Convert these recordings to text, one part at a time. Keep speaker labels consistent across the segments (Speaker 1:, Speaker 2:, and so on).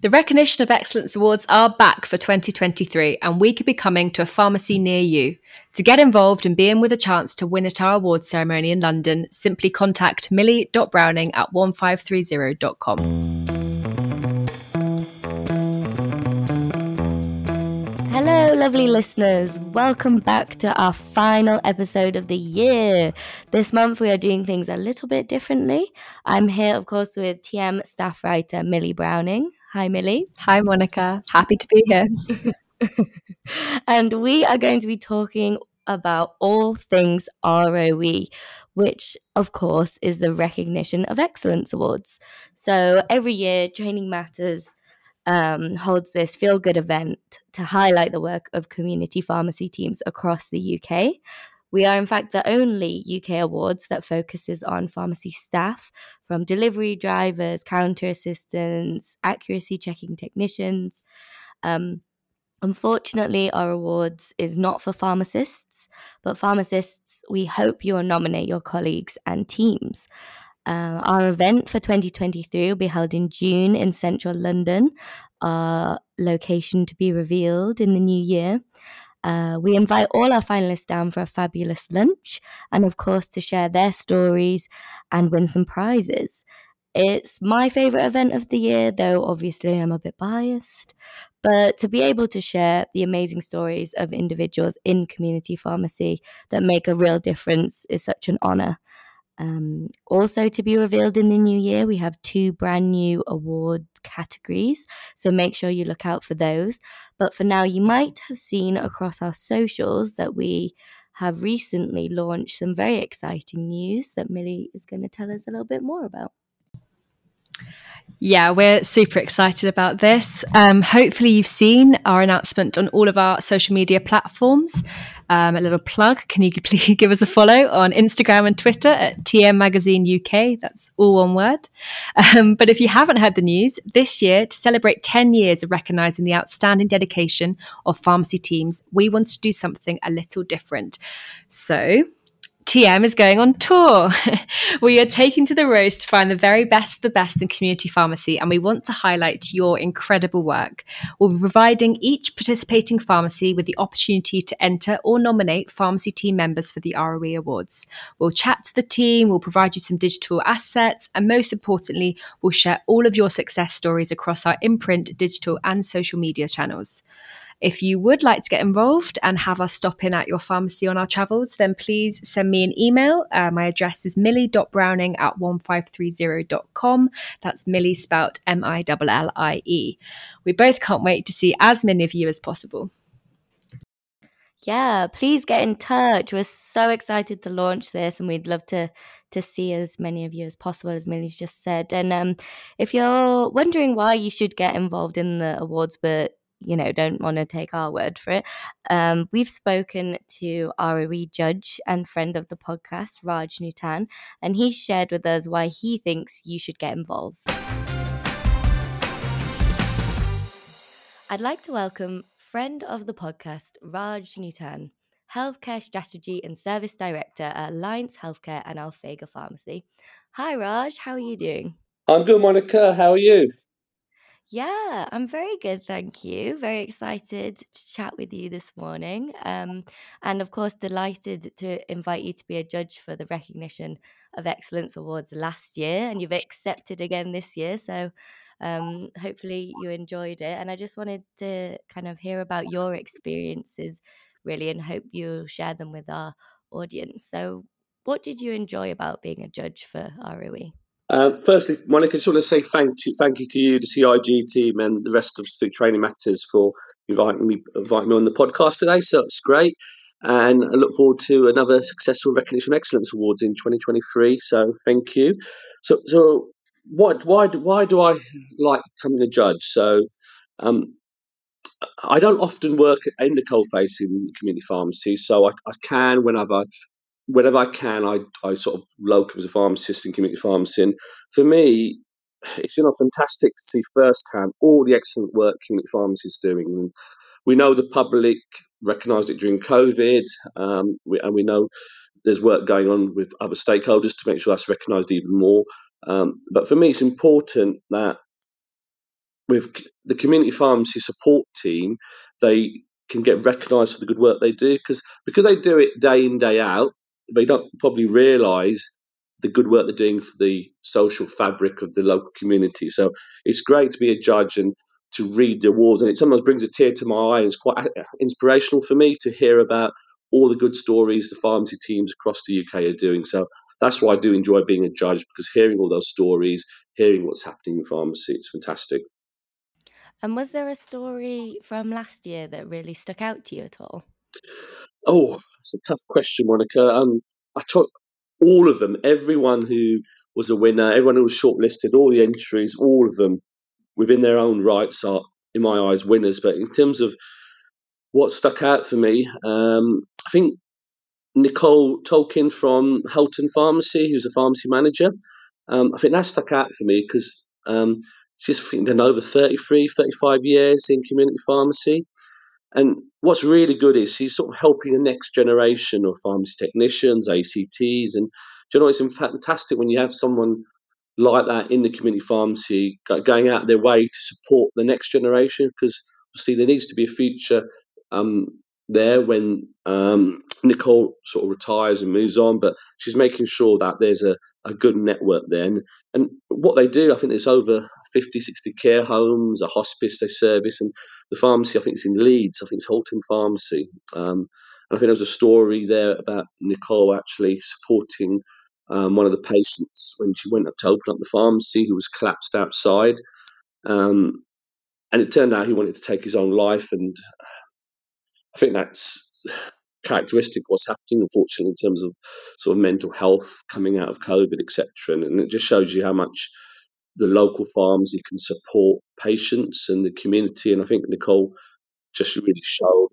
Speaker 1: The Recognition of Excellence Awards are back for 2023, and we could be coming to a pharmacy near you. To get involved and be in with a chance to win at our awards ceremony in London, simply contact millie.browning at 1530.com.
Speaker 2: lovely listeners. Welcome back to our final episode of the year. This month, we are doing things a little bit differently. I'm here, of course, with TM staff writer Millie Browning. Hi, Millie.
Speaker 1: Hi, Monica. Happy to be here.
Speaker 2: and we are going to be talking about all things ROE, which, of course, is the Recognition of Excellence Awards. So every year, Training Matters um, holds this feel good event to highlight the work of community pharmacy teams across the UK. We are, in fact, the only UK awards that focuses on pharmacy staff, from delivery drivers, counter assistants, accuracy checking technicians. Um, unfortunately, our awards is not for pharmacists, but pharmacists, we hope you will nominate your colleagues and teams. Uh, our event for 2023 will be held in June in central London, our location to be revealed in the new year. Uh, we invite all our finalists down for a fabulous lunch and, of course, to share their stories and win some prizes. It's my favourite event of the year, though obviously I'm a bit biased. But to be able to share the amazing stories of individuals in community pharmacy that make a real difference is such an honour. Um, also, to be revealed in the new year, we have two brand new award categories. So make sure you look out for those. But for now, you might have seen across our socials that we have recently launched some very exciting news that Millie is going to tell us a little bit more about.
Speaker 1: Yeah, we're super excited about this. Um, hopefully, you've seen our announcement on all of our social media platforms. Um, a little plug can you please give us a follow on Instagram and Twitter at TM Magazine UK? That's all one word. Um, but if you haven't heard the news, this year, to celebrate 10 years of recognising the outstanding dedication of pharmacy teams, we want to do something a little different. So, TM is going on tour. we are taking to the roads to find the very best, the best in community pharmacy, and we want to highlight your incredible work. We'll be providing each participating pharmacy with the opportunity to enter or nominate pharmacy team members for the ROE Awards. We'll chat to the team, we'll provide you some digital assets, and most importantly, we'll share all of your success stories across our imprint, digital, and social media channels. If you would like to get involved and have us stop in at your pharmacy on our travels, then please send me an email. Uh, my address is millie.browning at 1530.com. That's Millie spelt M I L L I E. We both can't wait to see as many of you as possible.
Speaker 2: Yeah, please get in touch. We're so excited to launch this and we'd love to to see as many of you as possible, as Millie's just said. And um, if you're wondering why you should get involved in the awards, but you know, don't want to take our word for it. Um, we've spoken to ROE judge and friend of the podcast, Raj Nutan, and he shared with us why he thinks you should get involved. I'd like to welcome friend of the podcast, Raj Nutan, Healthcare Strategy and Service Director at Alliance Healthcare and Alphega Pharmacy. Hi, Raj. How are you doing?
Speaker 3: I'm good, Monica. How are you?
Speaker 2: Yeah, I'm very good, thank you. Very excited to chat with you this morning. Um, and of course, delighted to invite you to be a judge for the Recognition of Excellence Awards last year, and you've accepted again this year. So um, hopefully, you enjoyed it. And I just wanted to kind of hear about your experiences, really, and hope you'll share them with our audience. So, what did you enjoy about being a judge for ROE?
Speaker 3: Uh, firstly, Monica, I just want to say thank you, thank you to you, the CIG team, and the rest of the Training Matters for inviting me, inviting me on the podcast today. So it's great, and I look forward to another successful Recognition Excellence Awards in 2023. So thank you. So, so what, why, why do I like coming a judge? So, um, I don't often work in the coalface in community pharmacy, so I, I can whenever whenever I can, I, I sort of locum as a pharmacist and community pharmacy. And for me, it's you know fantastic to see firsthand all the excellent work community pharmacy is doing. And we know the public recognised it during COVID, um, we, and we know there's work going on with other stakeholders to make sure that's recognised even more. Um, but for me, it's important that with the community pharmacy support team, they can get recognised for the good work they do because because they do it day in day out. They don't probably realise the good work they're doing for the social fabric of the local community. So it's great to be a judge and to read the awards, and it sometimes brings a tear to my eye. It's quite uh, inspirational for me to hear about all the good stories the pharmacy teams across the UK are doing. So that's why I do enjoy being a judge because hearing all those stories, hearing what's happening in pharmacy, it's fantastic.
Speaker 2: And was there a story from last year that really stuck out to you at all?
Speaker 3: Oh, it's a tough question, Monica. Um, I took all of them, everyone who was a winner, everyone who was shortlisted, all the entries, all of them within their own rights are, in my eyes, winners. But in terms of what stuck out for me, um, I think Nicole Tolkien from Hilton Pharmacy, who's a pharmacy manager. Um, I think that stuck out for me because um, she's done over 33, 35 years in community pharmacy. And what's really good is he's sort of helping the next generation of pharmacy technicians, ACTs, and do you know it's fantastic when you have someone like that in the community pharmacy going out their way to support the next generation because obviously there needs to be a future um, there when um, Nicole sort of retires and moves on, but she's making sure that there's a, a good network then. And what they do, I think there's over 50, 60 care homes, a hospice they service, and the pharmacy, I think it's in Leeds, I think it's Hilton Pharmacy. Um, and I think there was a story there about Nicole actually supporting um, one of the patients when she went up to open up the pharmacy who was collapsed outside. Um, and it turned out he wanted to take his own life, and I think that's characteristic what's happening, unfortunately, in terms of sort of mental health coming out of COVID, etc. And, and it just shows you how much the local pharmacy can support patients and the community. And I think Nicole just really showed,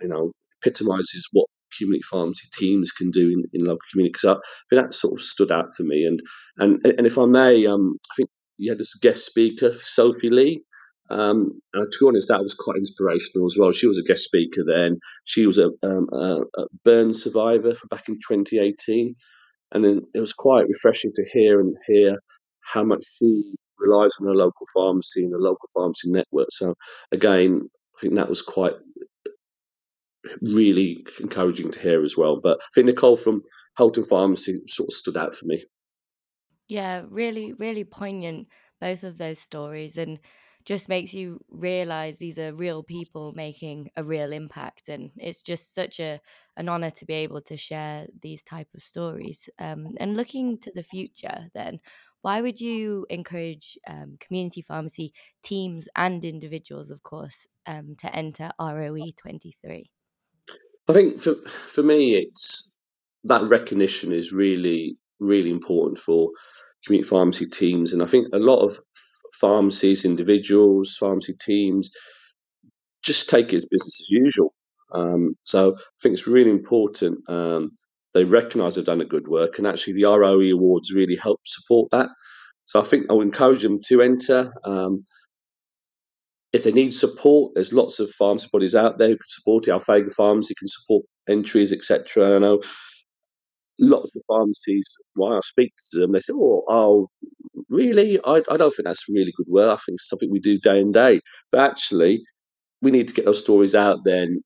Speaker 3: you know, epitomizes what community pharmacy teams can do in, in local communities. So I think that sort of stood out for me. And and and if I may, um, I think you had this guest speaker, Sophie Lee. Um, and to be honest, that was quite inspirational as well. She was a guest speaker then. She was a, um, a, a burn survivor for back in 2018, and then it was quite refreshing to hear and hear how much she relies on her local pharmacy and the local pharmacy network. So again, I think that was quite really encouraging to hear as well. But I think Nicole from Hilton Pharmacy sort of stood out for me.
Speaker 2: Yeah, really, really poignant, both of those stories. And just makes you realize these are real people making a real impact and it's just such a an honor to be able to share these type of stories. Um, and looking to the future then why would you encourage um, community pharmacy teams and individuals of course um, to enter roe 23
Speaker 3: i think for, for me it's that recognition is really really important for community pharmacy teams and i think a lot of pharmacies, individuals, pharmacy teams, just take it as business as usual. Um, so I think it's really important. Um, they recognise they've done a good work, and actually the ROE awards really help support that. So I think I would encourage them to enter. Um, if they need support, there's lots of pharmacy bodies out there who can support it. Alphega Pharmacy can support entries, etc. I know lots of pharmacies, when I speak to them, they say, oh, oh really? I, I don't think that's really good work. I think it's something we do day and day. But actually, we need to get those stories out there and,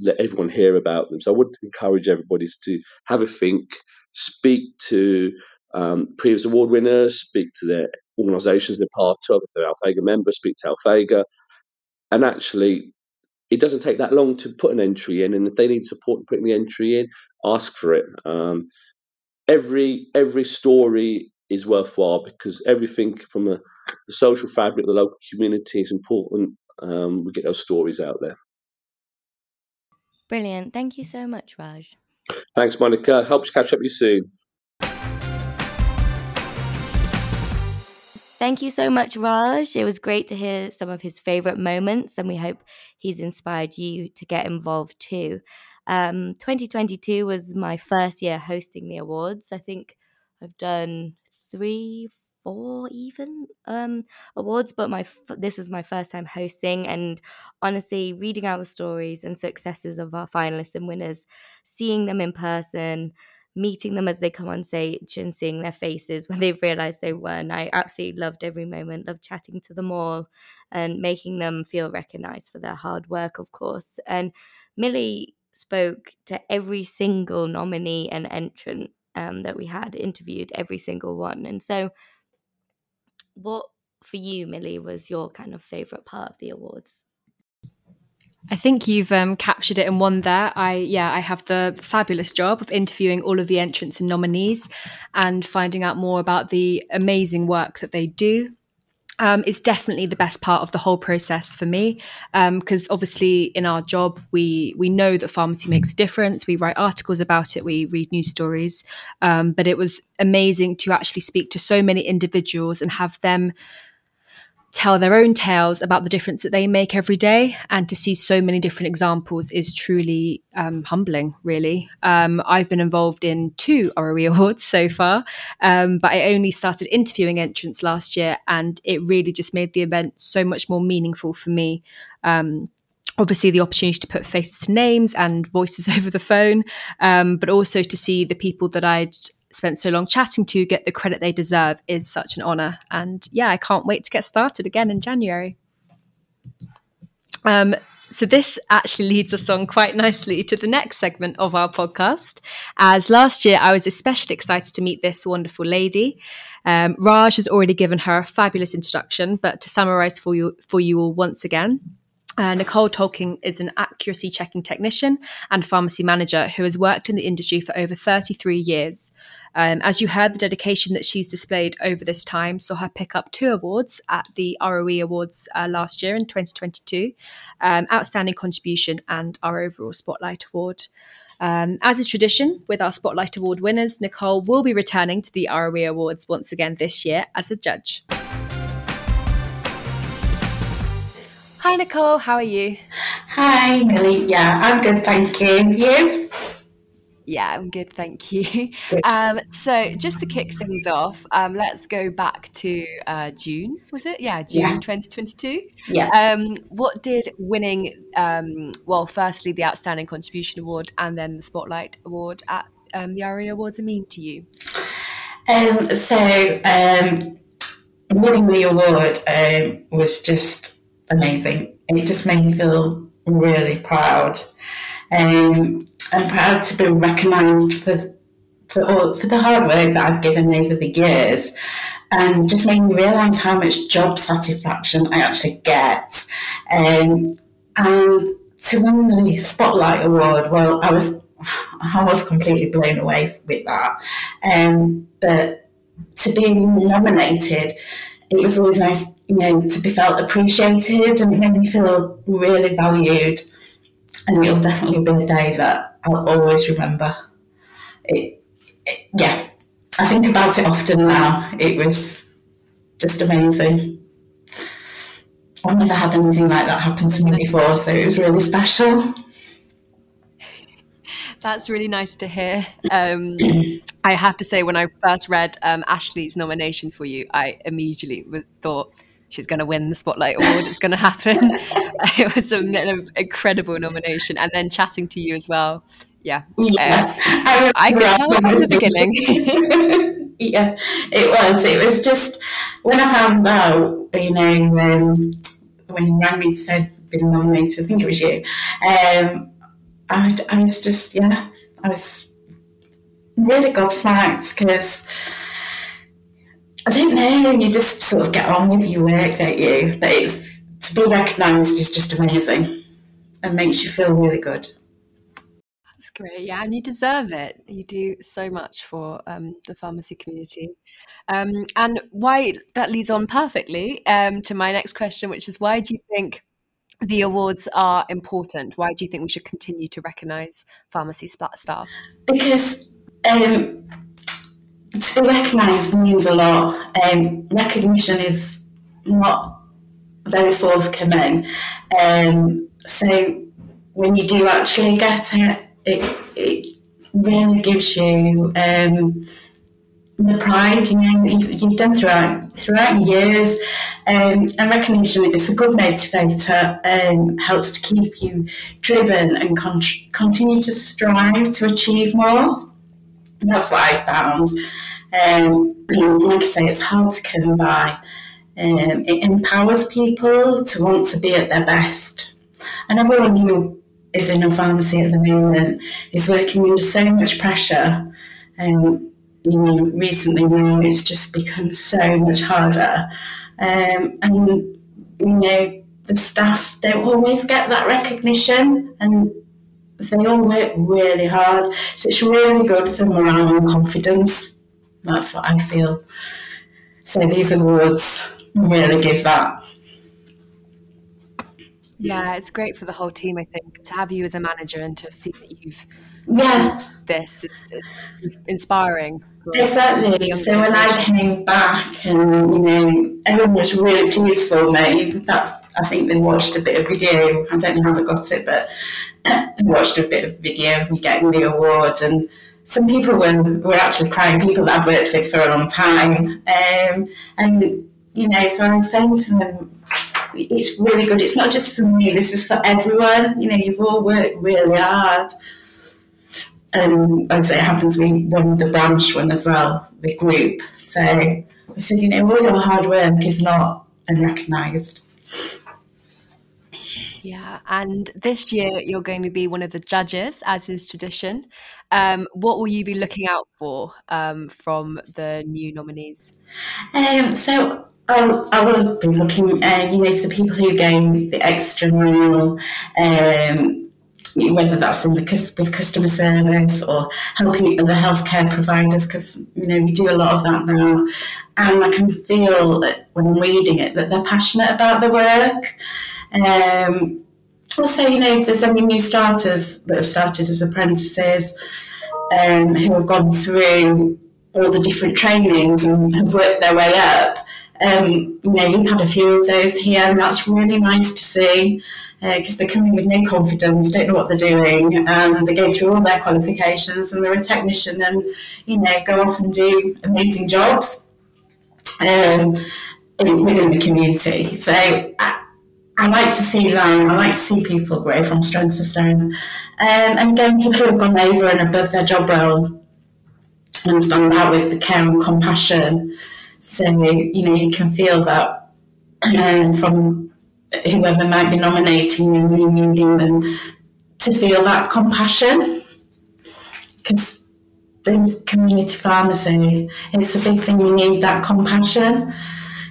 Speaker 3: let everyone hear about them. So I would encourage everybody to have a think, speak to um, previous award winners, speak to their organisations they're part of, if they're Alphega members, speak to Alphega. And actually, it doesn't take that long to put an entry in. And if they need support in putting the entry in, ask for it. Um, every every story is worthwhile because everything from the, the social fabric of the local community is important. Um, we get those stories out there.
Speaker 2: Brilliant. Thank you so much, Raj.
Speaker 3: Thanks, Monica. Hope to catch up with you soon.
Speaker 2: Thank you so much, Raj. It was great to hear some of his favorite moments, and we hope he's inspired you to get involved too. Um, 2022 was my first year hosting the awards. I think I've done three, four even um, awards, but my f- this was my first time hosting, and honestly, reading out the stories and successes of our finalists and winners, seeing them in person meeting them as they come on stage and seeing their faces when they've realized they won. I absolutely loved every moment loved chatting to them all and making them feel recognized for their hard work, of course. And Millie spoke to every single nominee and entrant um, that we had interviewed, every single one. And so, what for you, Millie, was your kind of favorite part of the awards?
Speaker 1: I think you've um, captured it in one there. I yeah, I have the fabulous job of interviewing all of the entrants and nominees, and finding out more about the amazing work that they do. Um, it's definitely the best part of the whole process for me because um, obviously in our job we we know that pharmacy makes a difference. We write articles about it, we read news stories, um, but it was amazing to actually speak to so many individuals and have them tell their own tales about the difference that they make every day. And to see so many different examples is truly um, humbling really. Um, i've been involved in two ROE awards so far. Um, but i only started interviewing entrants last year and it really just made the event so much more meaningful for me. Um, obviously the opportunity to put faces to names and voices over the phone, um, but also to see the people that I'd spent so long chatting to get the credit they deserve is such an honor. And yeah, I can't wait to get started again in January. Um, so, this actually leads us on quite nicely to the next segment of our podcast. As last year, I was especially excited to meet this wonderful lady. Um, Raj has already given her a fabulous introduction, but to summarize for you, for you all once again, uh, Nicole Tolkien is an accuracy checking technician and pharmacy manager who has worked in the industry for over 33 years. Um, as you heard, the dedication that she's displayed over this time saw her pick up two awards at the ROE Awards uh, last year in 2022 um, Outstanding Contribution and our overall Spotlight Award. Um, as is tradition with our Spotlight Award winners, Nicole will be returning to the ROE Awards once again this year as a judge. Hi, Nicole. How are you?
Speaker 4: Hi, Millie. Yeah, I'm good. Thank you. You?
Speaker 1: Yeah, I'm good, thank you. Um, so, just to kick things off, um, let's go back to uh, June. Was it? Yeah, June yeah. 2022.
Speaker 4: Yeah.
Speaker 1: Um, what did winning, um, well, firstly the Outstanding Contribution Award and then the Spotlight Award at um, the ROE Awards mean to you?
Speaker 4: Um, so, winning the award was just amazing. It just made me feel really proud. Um, I'm proud to be recognised for for all for the hard work that I've given over the years, and just made me realise how much job satisfaction I actually get. Um, and to win the Spotlight Award, well, I was I was completely blown away with that. Um, but to be nominated, it was always nice you know, to be felt appreciated and it made me feel really valued. And it'll definitely be a day that I'll always remember. It, it, yeah, I think about it often now. It was just amazing. I've never had anything like that happen to me before, so it was really special.
Speaker 1: That's really nice to hear. Um, I have to say, when I first read um, Ashley's nomination for you, I immediately thought, she's going to win the Spotlight Award. It's going to happen. it was an, an incredible nomination. And then chatting to you as well. Yeah. yeah. Uh, I, could tell from the beginning.
Speaker 4: yeah, it was. It was just when I found out, you know, um, when Rami said being nominated, I think it was you, um, I, I was just, yeah, I was really gobsmacked because I don't know. You just sort of get on with your work, don't you? But it's to be recognised is just amazing and makes you feel really good.
Speaker 1: That's great, yeah, and you deserve it. You do so much for um, the pharmacy community, um, and why that leads on perfectly um, to my next question, which is why do you think the awards are important? Why do you think we should continue to recognise pharmacy staff?
Speaker 4: Because um, to be recognised means a lot. Um, recognition is not very forthcoming. Um, so when you do actually get it, it, it really gives you um, the pride you know you've, you've done throughout throughout years. Um, and recognition is a good motivator and helps to keep you driven and con- continue to strive to achieve more. That's what I found. Um, like I say, it's hard to come by. Um, it empowers people to want to be at their best. And everyone who is in a pharmacy at the moment is working under so much pressure. Um, you know, recently now it's just become so much harder. Um, and, you know, the staff don't always get that recognition and they all work really hard. So it's really good for morale and confidence. That's what I feel. So these awards really give that.
Speaker 1: Yeah, it's great for the whole team, I think, to have you as a manager and to have seen that you've
Speaker 4: yeah.
Speaker 1: this. It's, it's inspiring.
Speaker 4: Exactly. So when I came back and, you know, everyone was really pleased for me. That I think they watched a bit of video. I don't know how they got it, but uh, they watched a bit of video of me getting the awards and some people were, were actually crying, people that I've worked with for a long time. Um, and, you know, so I'm saying to them, it's really good. It's not just for me, this is for everyone. You know, you've all worked really hard. And as it happens, we won the branch one as well, the group. So I said, you know, all your hard work is not unrecognised.
Speaker 1: Yeah, and this year you're going to be one of the judges, as is tradition. Um, what will you be looking out for um, from the new nominees?
Speaker 4: Um, so um, I will be looking, uh, you know, for people who go the extra mile, um, whether that's in the with customer service or helping other healthcare providers, because you know we do a lot of that now, and I can feel when I'm reading it that they're passionate about the work. Um, also, you know, if there's any new starters that have started as apprentices um, who have gone through all the different trainings and have worked their way up, um, you know, we've had a few of those here, and that's really nice to see because uh, they're coming with no confidence, don't know what they're doing, and they go through all their qualifications, and they're a technician, and you know, go off and do amazing jobs um, within the community. So. I like to see that. I like to see people grow from strength to strength. Um, and again, people have gone over and above their job role and stand out with the care and compassion. So, you know, you can feel that um, from whoever might be nominating you, really needing them to feel that compassion. Because the community pharmacy, it's a big thing, you need that compassion.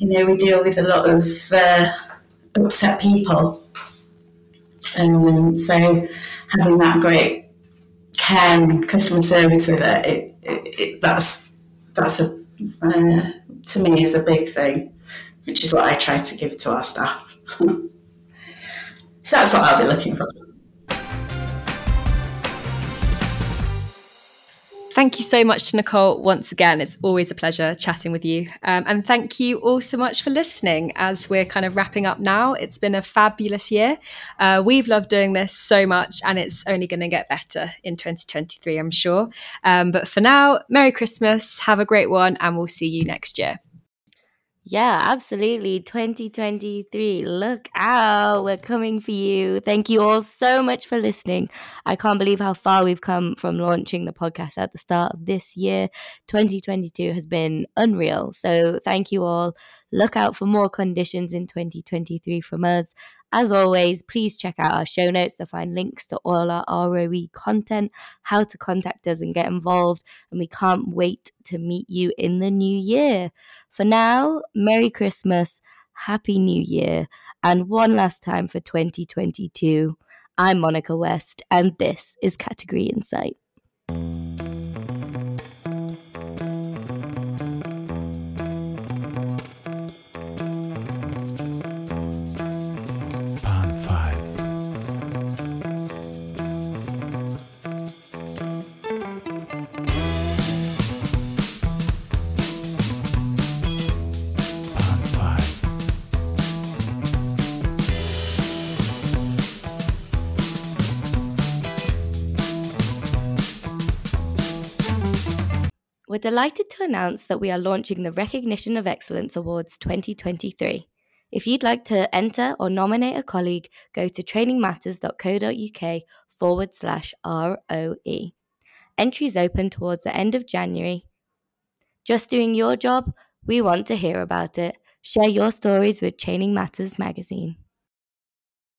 Speaker 4: You know, we deal with a lot of. Uh, upset people. And um, so having that great care and customer service with it, it, it, it that's that's a uh, to me is a big thing, which is what I try to give to our staff. so that's what I'll be looking for.
Speaker 1: Thank you so much to Nicole once again. It's always a pleasure chatting with you. Um, and thank you all so much for listening as we're kind of wrapping up now. It's been a fabulous year. Uh, we've loved doing this so much, and it's only going to get better in 2023, I'm sure. Um, but for now, Merry Christmas, have a great one, and we'll see you next year.
Speaker 2: Yeah, absolutely. 2023. Look out. We're coming for you. Thank you all so much for listening. I can't believe how far we've come from launching the podcast at the start of this year. 2022 has been unreal. So thank you all. Look out for more conditions in 2023 from us. As always, please check out our show notes to find links to all our ROE content, how to contact us and get involved. And we can't wait to meet you in the new year. For now, Merry Christmas, Happy New Year, and one last time for 2022. I'm Monica West, and this is Category Insight. We're delighted to announce that we are launching the Recognition of Excellence Awards 2023. If you'd like to enter or nominate a colleague, go to trainingmatters.co.uk forward slash ROE.
Speaker 5: Entries open towards the end of January. Just doing your job? We want to hear about it. Share your stories with Training Matters magazine.